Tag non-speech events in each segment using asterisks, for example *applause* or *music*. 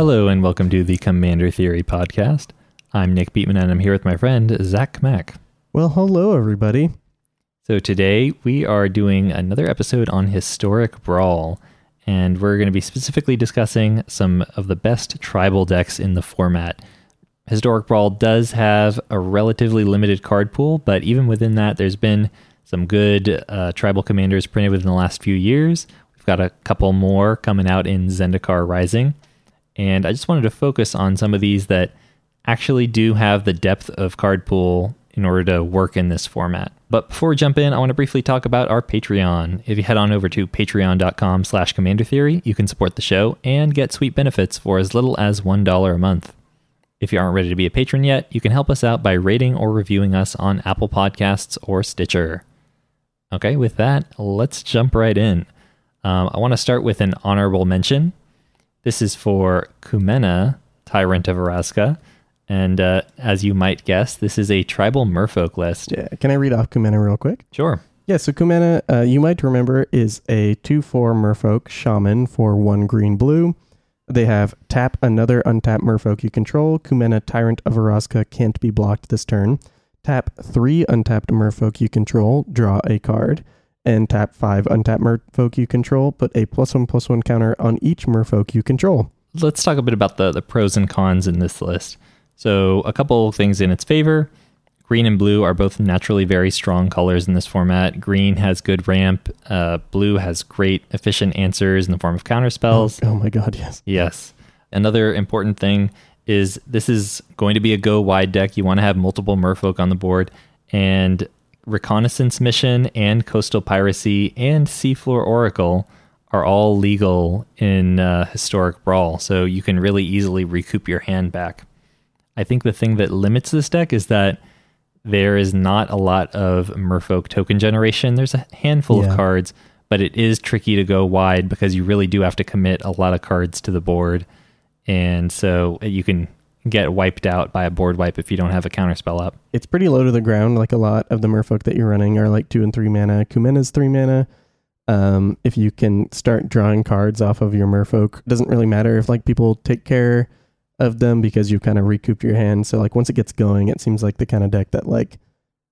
Hello, and welcome to the Commander Theory podcast. I'm Nick Beatman, and I'm here with my friend Zach Mack. Well, hello, everybody. So, today we are doing another episode on Historic Brawl, and we're going to be specifically discussing some of the best tribal decks in the format. Historic Brawl does have a relatively limited card pool, but even within that, there's been some good uh, tribal commanders printed within the last few years. We've got a couple more coming out in Zendikar Rising. And I just wanted to focus on some of these that actually do have the depth of card pool in order to work in this format. But before we jump in, I want to briefly talk about our Patreon. If you head on over to patreon.com slash commander theory, you can support the show and get sweet benefits for as little as $1 a month. If you aren't ready to be a patron yet, you can help us out by rating or reviewing us on Apple Podcasts or Stitcher. Okay, with that, let's jump right in. Um, I want to start with an honorable mention. This is for Kumena, Tyrant of Orazca. And uh, as you might guess, this is a tribal merfolk list. Yeah, can I read off Kumena real quick? Sure. Yeah, so Kumena, uh, you might remember, is a 2 4 merfolk shaman for 1 green blue. They have tap another untapped merfolk you control. Kumena, Tyrant of Orazca, can't be blocked this turn. Tap 3 untapped merfolk you control, draw a card and tap five untap merfolk you control. Put a plus one plus one counter on each merfolk you control. Let's talk a bit about the, the pros and cons in this list. So, a couple things in its favor. Green and blue are both naturally very strong colors in this format. Green has good ramp. Uh, blue has great efficient answers in the form of counter spells. Oh, oh my god, yes. Yes. Another important thing is this is going to be a go wide deck. You want to have multiple merfolk on the board, and Reconnaissance Mission and Coastal Piracy and Seafloor Oracle are all legal in uh, Historic Brawl, so you can really easily recoup your hand back. I think the thing that limits this deck is that there is not a lot of Merfolk token generation. There's a handful Yeah. of cards, but it is tricky to go wide because you really do have to commit a lot of cards to the board. And so you can get wiped out by a board wipe if you don't have a counterspell up. It's pretty low to the ground. Like a lot of the merfolk that you're running are like two and three mana. Kumena's three mana. Um, if you can start drawing cards off of your merfolk, doesn't really matter if like people take care of them because you've kind of recoup your hand. So like once it gets going, it seems like the kind of deck that like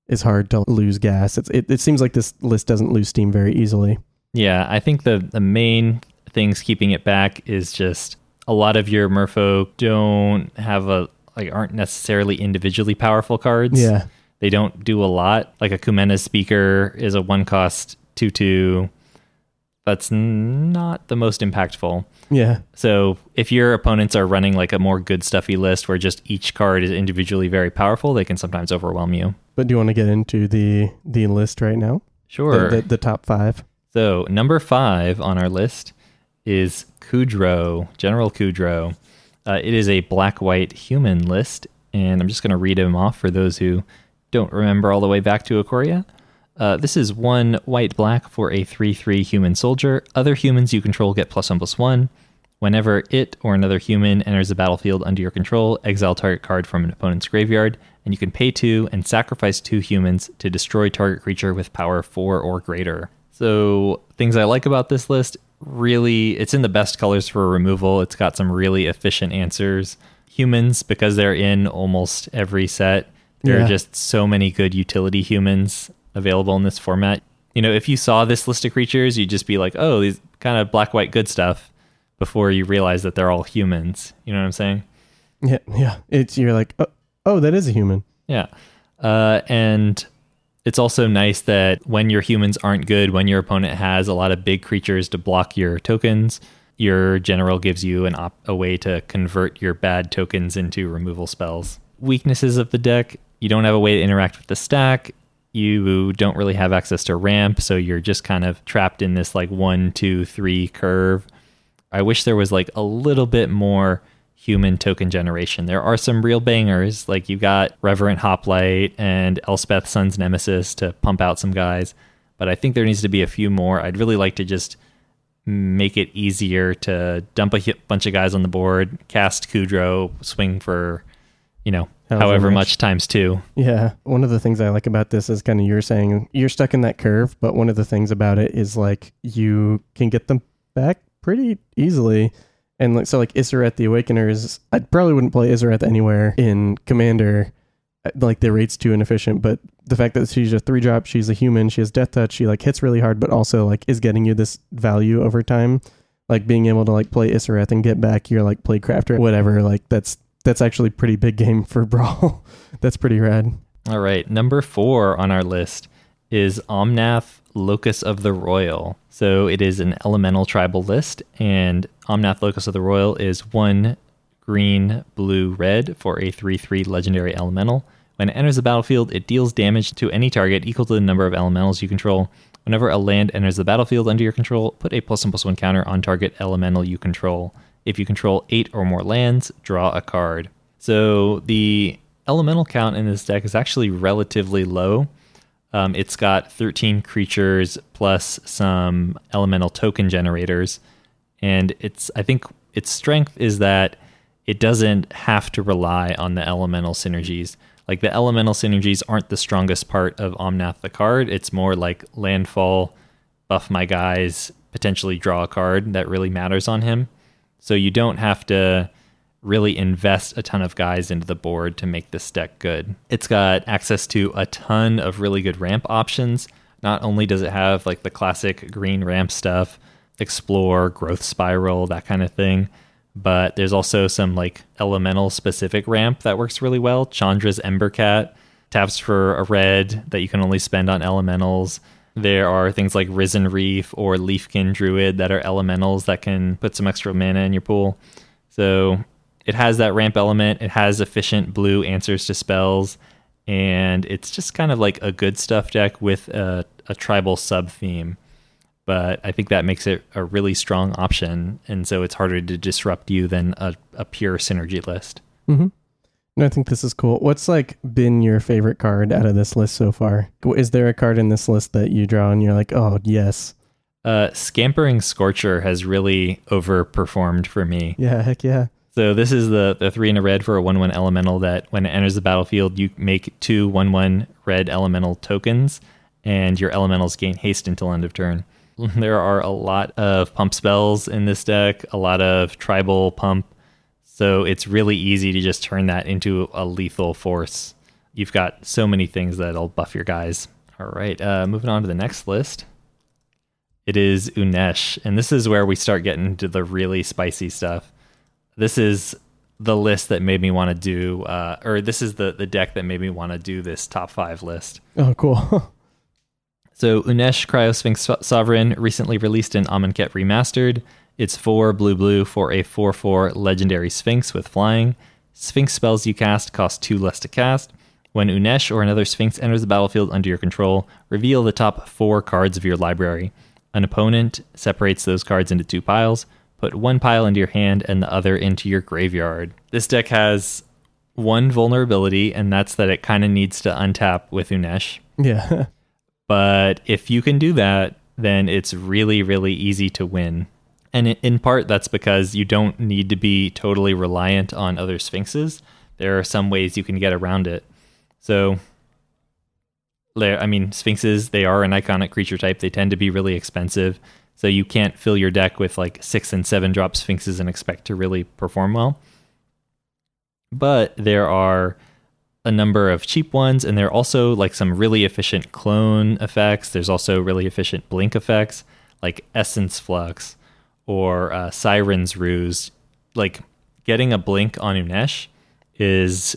is hard to lose gas. It's it, it seems like this list doesn't lose steam very easily. Yeah, I think the the main things keeping it back is just a lot of your merfolk don't have a like aren't necessarily individually powerful cards. Yeah. They don't do a lot. Like a Kumena speaker is a one cost two two. That's not the most impactful. Yeah. So if your opponents are running like a more good stuffy list where just each card is individually very powerful, they can sometimes overwhelm you. But do you want to get into the the list right now? Sure. The, the, the top five. So number five on our list is Kudro, General Kudro. Uh, it is a black-white human list, and I'm just going to read him off for those who don't remember all the way back to Ikoria. Uh, this is one white black for a 3 3 human soldier. Other humans you control get plus 1 plus 1. Whenever it or another human enters the battlefield under your control, exile target card from an opponent's graveyard, and you can pay 2 and sacrifice 2 humans to destroy target creature with power 4 or greater. So, things I like about this list really, it's in the best colors for removal. It's got some really efficient answers. Humans, because they're in almost every set, there Yeah. are just so many good utility humans available in this format. You know, if you saw this list of creatures, you'd just be like, oh, these kind of black, white, good stuff before you realize that they're all humans. You know what I'm saying? Yeah. Yeah. It's you're like oh, oh that is a human. Yeah. Uh, and it's also nice that when your humans aren't good, when your opponent has a lot of big creatures to block your tokens, your general gives you an op- a way to convert your bad tokens into removal spells. Weaknesses of the deck you don't have a way to interact with the stack. You don't really have access to ramp, so you're just kind of trapped in this like one, two, three curve. I wish there was like a little bit more human token generation. There are some real bangers, like you've got Reverent Hoplite and Elspeth Sun's Nemesis to pump out some guys, but I think there needs to be a few more. I'd really like to just make it easier to dump a bunch of guys on the board, cast Kudro, swing for, you know, However however, much. much. times two. Yeah. One of the things I like about this is kind of you're saying you're stuck in that curve, but one of the things about it is like you can get them back pretty easily. And like so, like Isareth the Awakeners, I probably wouldn't play Isareth anywhere in Commander. uh, Like the rate's too inefficient, but the fact that she's a three drop, she's a human, she has death touch, she like hits really hard, but also like is getting you this value over time. Like being able to like play Isareth and get back your like play crafter, whatever. Like that's that's actually pretty big game for *laughs* Brawl. that's pretty rad. All right, number four on our list is Omnath Locus of the Roil. So it is an elemental tribal list, and Omnath Locus of the Roil is one green, blue, red for a 3 3 legendary elemental. When it enters the battlefield, it deals damage to any target equal to the number of elementals you control. Whenever a land enters the battlefield under your control, put a plus one plus one counter on target elemental you control. If you control eight or more lands, draw a card. So the elemental count in this deck is actually relatively low. Um, it's got 13 creatures plus some elemental token generators, and it's I think its strength is that it doesn't have to rely on the elemental synergies. Like the elemental synergies aren't the strongest part of Omnath the card. It's more like landfall, buff my guys, potentially draw a card that really matters on him. So you don't have to really invest a ton of guys into the board to make this deck good. It's got access to a ton of really good ramp options. Not only does it have like the classic green ramp stuff, explore, growth spiral, that kind of thing, but there's also some like elemental specific ramp that works really well. Chandra's Embercat taps for a red that you can only spend on elementals. There are things like Risen Reef or Leafkin Druid that are elementals that can put some extra mana in your pool. So it has that ramp element. It has efficient blue answers to spells, and it's just kind of like a good stuff deck with a, a tribal sub theme. But I think that makes it a really strong option, and so it's harder to disrupt you than a, a pure synergy list. Mm-hmm. No, I think this is cool. What's like been your favorite card out of this list so far? Is there a card in this list that you draw and you're like, oh yes, Uh, Scampering Scorcher has really overperformed for me. yeah, heck yeah, So this is the the three in a red for a one one elemental that when it enters the battlefield, you make two one one red elemental tokens, and your elementals gain haste until end of turn. *laughs* There are a lot of pump spells in this deck, a lot of tribal pump, so it's really easy to just turn that into a lethal force. You've got so many things that'll buff your guys. All right, uh, moving on to the next list. It is Unesh, and this is where we start getting into the really spicy stuff this is the list that made me want to do uh, or this is the the deck that made me want to do this top five list. Oh cool. *laughs* so unesh criosphinx sovereign recently released in amonkhet remastered. It's four blue blue for a 4-4 legendary sphinx with flying. Sphinx spells you cast cost two less to cast. When unesh or another sphinx enters the battlefield under your control reveal the top four cards of your library. An opponent separates those cards into two piles Put one pile into your hand and the other into your graveyard. This deck has one vulnerability, and that's that it kind of needs to untap with Unesh. yeah, *laughs* But if you can do that, then it's really, really easy to win. And in part, that's because you don't need to be totally reliant on other Sphinxes. There are some ways you can get around it. So, I mean, Sphinxes, they are an iconic creature type. They tend to be really expensive. So you can't fill your deck with like six and seven drop Sphinxes and expect to really perform well. But there are a number of cheap ones, and there are also like some really efficient clone effects. There's also really efficient blink effects, like Essence Flux or uh, Siren's Ruse. Like getting a blink on Unesh is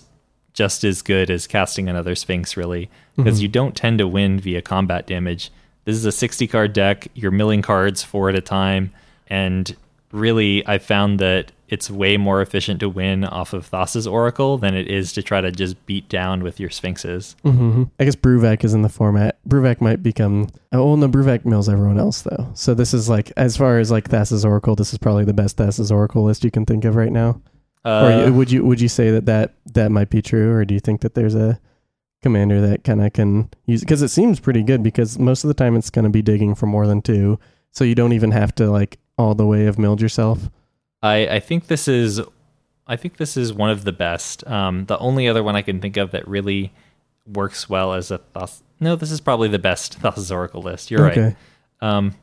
just as good as casting another Sphinx, really, because you don't tend to win via combat damage. This is a 60 card deck. You're milling cards four at a time. And really, I found that it's way more efficient to win off of Thassa's Oracle than it is to try to just beat down with your Sphinxes. hmm I guess Bruvac is in the format. Bruvac might become. Oh no, Bruvac mills everyone else though. So this is like, as far as like Thassa's Oracle, this is probably the best Thassa's Oracle list you can think of right now. Uh, or would you would you say that that that might be true, or do you think that there's a commander that kind of can use? Because it seems pretty good. Because most of the time it's going to be digging for more than two, so you don't even have to like all the way have milled yourself. I, I think this is I think this is one of the best. Um, the only other one I can think of that really works well as a Thas- no, this is probably the best *laughs* Thassa's Oracle list. You're right. okay. Um,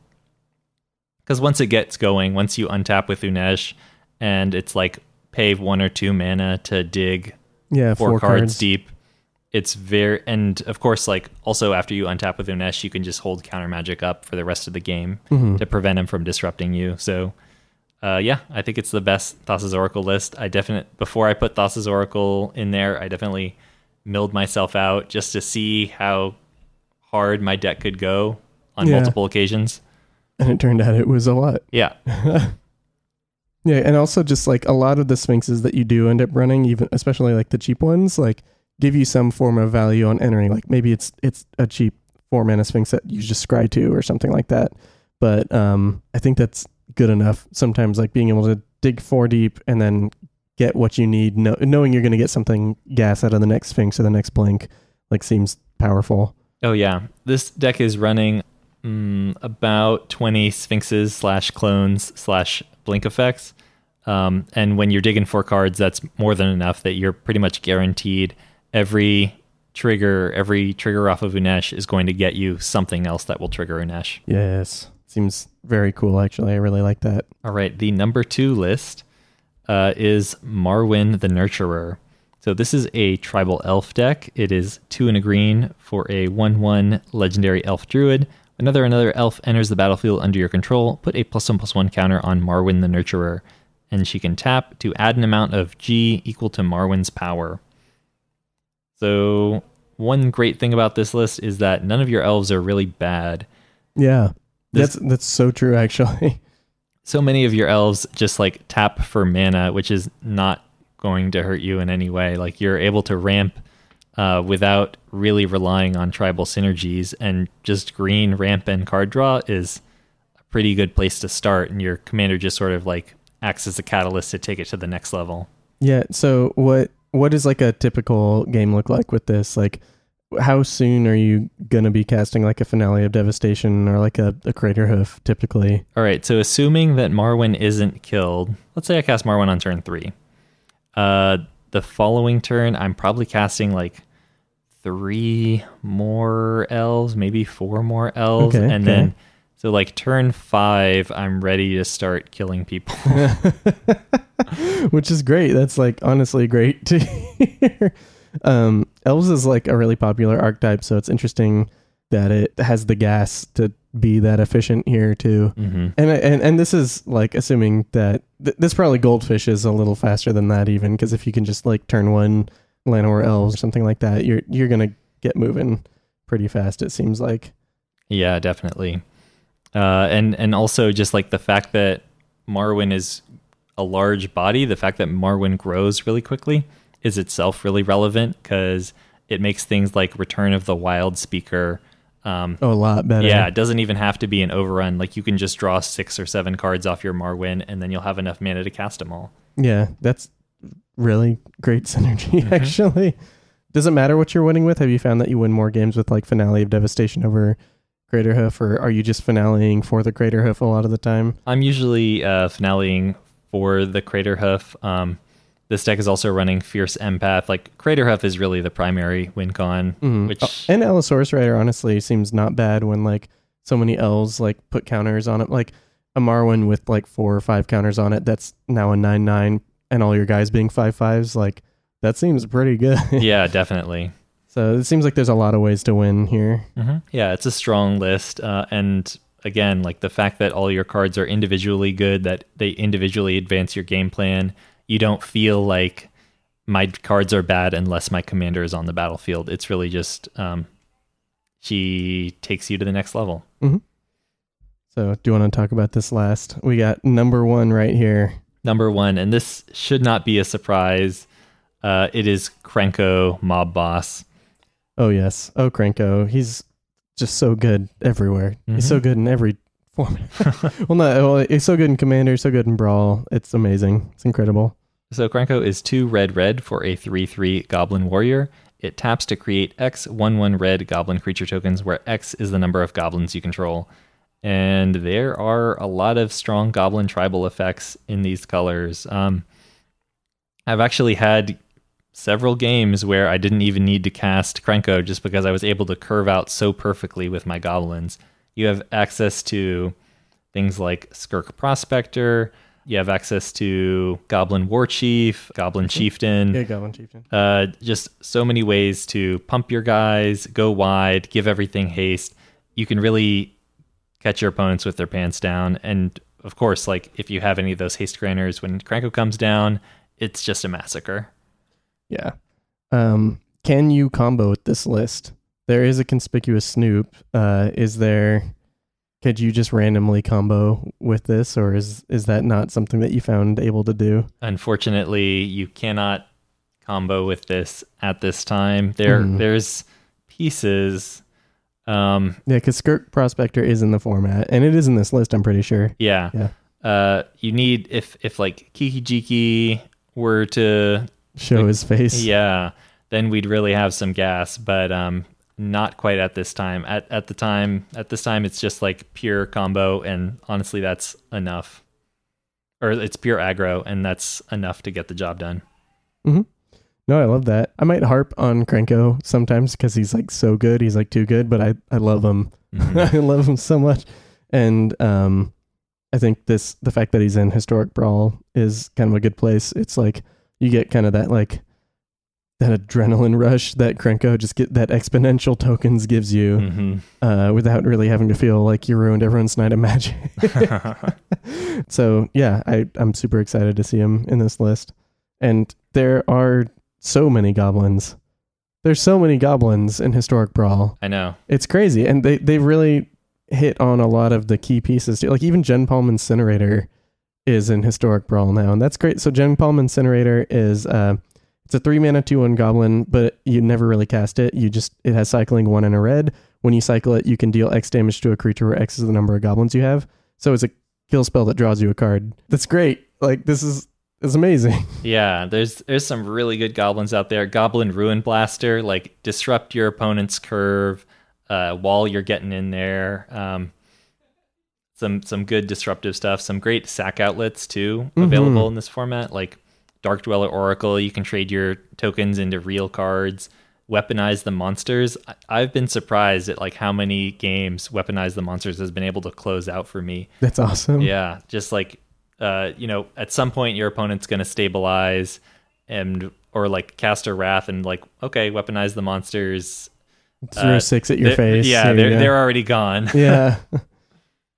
because once it gets going, once you untap with Unesh and it's like pay one or two mana to dig Yeah, four, four, cards, cards. deep. It's very and of course like also after you untap with Unesh, you can just hold counter magic up for the rest of the game Mhm. to prevent him from disrupting you. So uh, yeah, I think it's the best Thassa's Oracle list. I definitely before I put Thassa's Oracle in there, I definitely milled myself out just to see how hard my deck could go on Yeah. multiple occasions. And it turned out it was a lot. Yeah. *laughs* Yeah, and also just like a lot of the sphinxes that you do end up running, even especially like the cheap ones, like give you some form of value on entering. Like maybe it's it's a cheap four mana sphinx that you just scry to or something like that. But um, I think that's good enough. Sometimes like being able to dig four deep and then get what you need, know, knowing you're going to get something gas out of the next sphinx or the next blink, like seems powerful. Oh yeah, this deck is running mm, about twenty sphinxes slash clones slash blink effects, um, and when you're digging four cards, that's more than enough. That you're pretty much guaranteed every trigger, every trigger off of Unesh is going to get you something else that will trigger Unesh. Yes, seems very cool. Actually, I really like that. All right, the number two list uh, is Marwyn the Nurturer. So this is a tribal elf deck. It is two and a green for a one-one legendary elf druid. Another another elf enters the battlefield under your control, put a plus one plus one counter on Marwyn the Nurturer, and she can tap to add an amount of G equal to Marwyn's power. So one great thing about this list is that none of your elves are really bad. Yeah, This- that's that's so true. Actually, *laughs* so many of your elves just like tap for mana, which is not going to hurt you in any way. Like you're able to ramp uh, without really relying on tribal synergies, and just green ramp and card draw is a pretty good place to start. And your commander just sort of like acts as a catalyst to take it to the next level. Yeah. So what what does like a typical game look like with this? Like, how soon are you gonna be casting like a finale of devastation or like a, a crater hoof? Typically, All right, so assuming that Marwyn isn't killed, let's say I cast Marwyn on turn three. Uh, the following turn, I'm probably casting like three more elves, maybe four more elves, Okay, and okay. then so like turn five, I'm ready to start killing people. *laughs* *laughs* which is great. That's like honestly great to hear. Um, elves is like a really popular archetype, so it's interesting that it has the gas to be that efficient here too. hmm And and and this is like assuming that th- this probably goldfish is a little faster than that even because if you can just like turn one Llanowar elves or something like that, you're you're gonna get moving pretty fast. It seems like. Yeah, definitely. Uh, and and also just like the fact that Marwyn is a large body, the fact that Marwyn grows really quickly is itself really relevant because it makes things like Return of the Wild Speaker. Um, Oh, a lot better. yeah, it doesn't even have to be an overrun. Like you can just draw six or seven cards off your Marwyn, and then you'll have enough mana to cast them all. Yeah, that's really great *laughs* synergy, Mhm. actually. Does it matter what you're winning with? Have you found that you win more games with like Finale of Devastation over Crater Hoof, or are you just finaleing for the Crater Hoof a lot of the time? I'm usually uh, finaleing for the Crater Hoof. Um, this deck is also running Fierce Empath. Like Crater Hoof is really the primary win con, Mhm. which Oh, and Allosaurus Rider honestly seems not bad when like so many elves like put counters on it. Like a Marwyn with like four or five counters on it, that's now a nine nine, and all your guys being five fives, like that seems pretty good. *laughs* yeah, definitely. So it seems like there's a lot of ways to win here. hmm Yeah, it's a strong list, uh, and again, like the fact that all your cards are individually good, that they individually advance your game plan. You don't feel like my cards are bad unless my commander is on the battlefield. It's really just um, she takes you to the next level. So do you want to talk about this last? We got number one right here. Number one, and this should not be a surprise. Uh, it is Krenko Mob Boss. Oh yes. Oh Krenko. He's just so good everywhere. He's so Mhm. good in every *laughs* format. *laughs* well not well, he's so good in Commander, so good in Brawl. It's amazing. It's incredible. So Krenko is two red red for a 3 3 Goblin Warrior. It taps to create X 1 1 red Goblin creature tokens, where X is the number of goblins you control. And there are a lot of strong Goblin tribal effects in these colors. Um, I've actually had several games where I didn't even need to cast Krenko just because I was able to curve out so perfectly with my goblins. You have access to things like Skirk Prospector, You have access to Goblin War Chief, Goblin Chieftain. Yeah, Goblin Chieftain. Uh, just so many ways to pump your guys, go wide, give everything haste. You can really catch your opponents with their pants down. And of course, like if you have any of those haste granters, when Krenko comes down, it's just a massacre. Yeah. Um, can you combo with this list? There is a conspicuous snoop. Uh, is there? Could you just randomly combo with this, or is is that not something that you found able to do? Unfortunately, you cannot combo with this at this time. There, Hmm. there's pieces. Um, Yeah, because Skirk Prospector is in the format, and it is in this list. I'm pretty sure. yeah. Yeah. Uh, you need if if like Kiki Jiki were to Show his face. Yeah, then we'd really have some gas, but um, not quite at this time. At at the time, at this time, it's just like pure combo, and honestly, that's enough. Or it's pure aggro, and that's enough to get the job done. Mm-hmm. No, I love that. I might harp on Krenko sometimes because he's like so good. He's like too good, but I I love him. Mhm. *laughs* I love him so much. And um I think this the fact that he's in historic brawl is kind of a good place. It's like you get kind of that like that adrenaline rush that Krenko just get that exponential tokens gives you Mhm. uh without really having to feel like you ruined everyone's night of magic. *laughs* *laughs* so yeah, I, I'm super excited to see him in this list. And there are so many goblins. There's so many goblins in Historic Brawl. I know. It's crazy. And they, they really hit on a lot of the key pieces. too. Like even Gempalm Incinerator is in Historic Brawl now. And that's great. So Gempalm Incinerator is uh it's a three mana two one goblin, but you never really cast it. You just it has cycling one and a red. When you cycle it, you can deal X damage to a creature where X is the number of goblins you have. So it's a kill spell that draws you a card. That's great. Like this is is amazing. *laughs* Yeah, there's there's some really good goblins out there. Goblin Ruin Blaster, like disrupt your opponent's curve uh, while you're getting in there. Um, some some good disruptive stuff. Some great sack outlets too Mhm. available in this format, like Dark Dweller Oracle. You can trade your tokens into real cards. Weaponize the monsters. I've been surprised at like how many games Weaponize the monsters has been able to close out for me. That's awesome. Yeah, just like uh, you know, at some point your opponent's going to stabilize and or like cast a wrath and like okay, weaponize the monsters. Throw Uh, six at your face. Yeah, they're they're already gone. yeah. *laughs*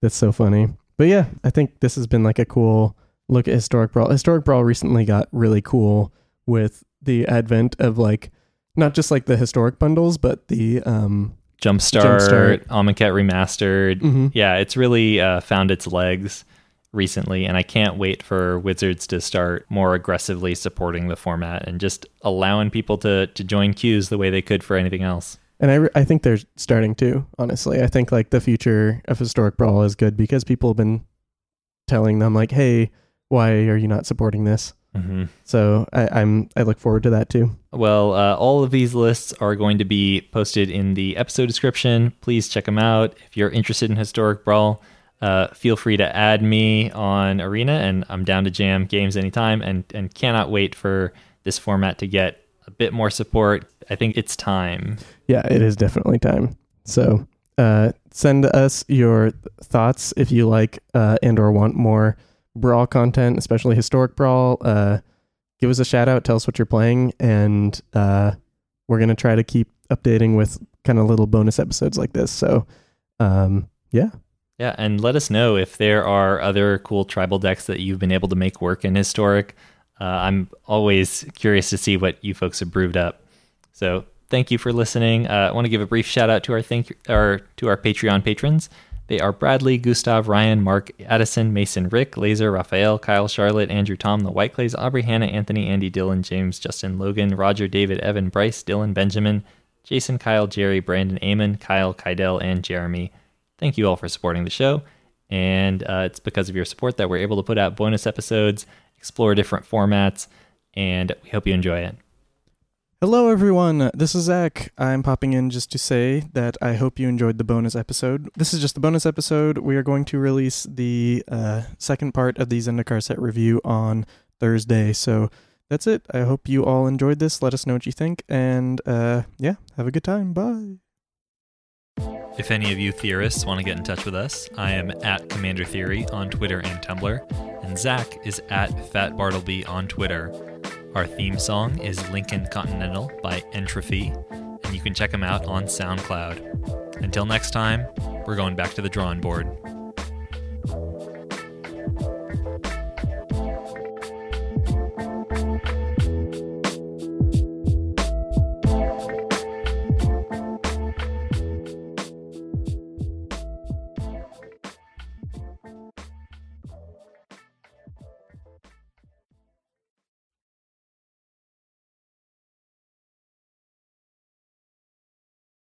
That's so funny. But yeah, I think this has been like a cool look at Historic Brawl. Historic Brawl recently got really cool with the advent of like not just like the historic bundles, but the um Jumpstart, Jumpstart. Remastered. mhm. Yeah, it's really uh, found its legs recently, and I can't wait for Wizards to start more aggressively supporting the format and just allowing people to to join queues the way they could for anything else. And I, re- I think they're starting to, honestly. I think like the future of Historic Brawl is good because people have been telling them like, hey, why are you not supporting this? hmm So I, I'm I look forward to that too. Well, uh, all of these lists are going to be posted in the episode description. Please check them out. If you're interested in Historic Brawl, uh, feel free to add me on Arena, and I'm down to jam games anytime. And and cannot wait for this format to get a bit more support. I think it's time. Yeah, it is definitely time. So uh, send us your thoughts if you like uh, and or want more brawl content, especially historic brawl. Uh, give us a shout out, tell us what you're playing, and uh, we're gonna try to keep updating with kind of little bonus episodes like this. So um, yeah, Yeah, and let us know if there are other cool tribal decks that you've been able to make work in Historic. Uh, I'm always curious to see what you folks have brewed up. So thank you for listening. Uh, I want to give a brief shout out to our thank or to our Patreon patrons. They are Bradley, Gustav, Ryan, Mark, Addison, Mason, Rick, Laser, Raphael, Kyle, Charlotte, Andrew, Tom, the White Clays, Aubrey, Hannah, Anthony, Andy, Dylan, James, Justin, Logan, Roger, David, Evan, Bryce, Dylan, Benjamin, Jason, Kyle, Jerry, Brandon, Amon, Kyle, Kydell, and Jeremy. Thank you all for supporting the show. And uh, it's because of your support that we're able to put out bonus episodes, explore different formats, and we hope you enjoy it. Hello, everyone. This is Zach. I'm popping in just to say that I hope you enjoyed the bonus episode. This is just the bonus episode. We are going to release the uh, second part of the Zendikar set review on Thursday. So that's it. I hope you all enjoyed this. Let us know what you think. And uh, yeah, have a good time. Bye. If any of you theorists want to get in touch with us, I am at Commander Theory on Twitter and Tumblr, And Zach is at Fat Bartleby on Twitter. Our theme song is Lincoln Continental by Entropy, and you can check them out on SoundCloud. Until next time, we're going back to the drawing board.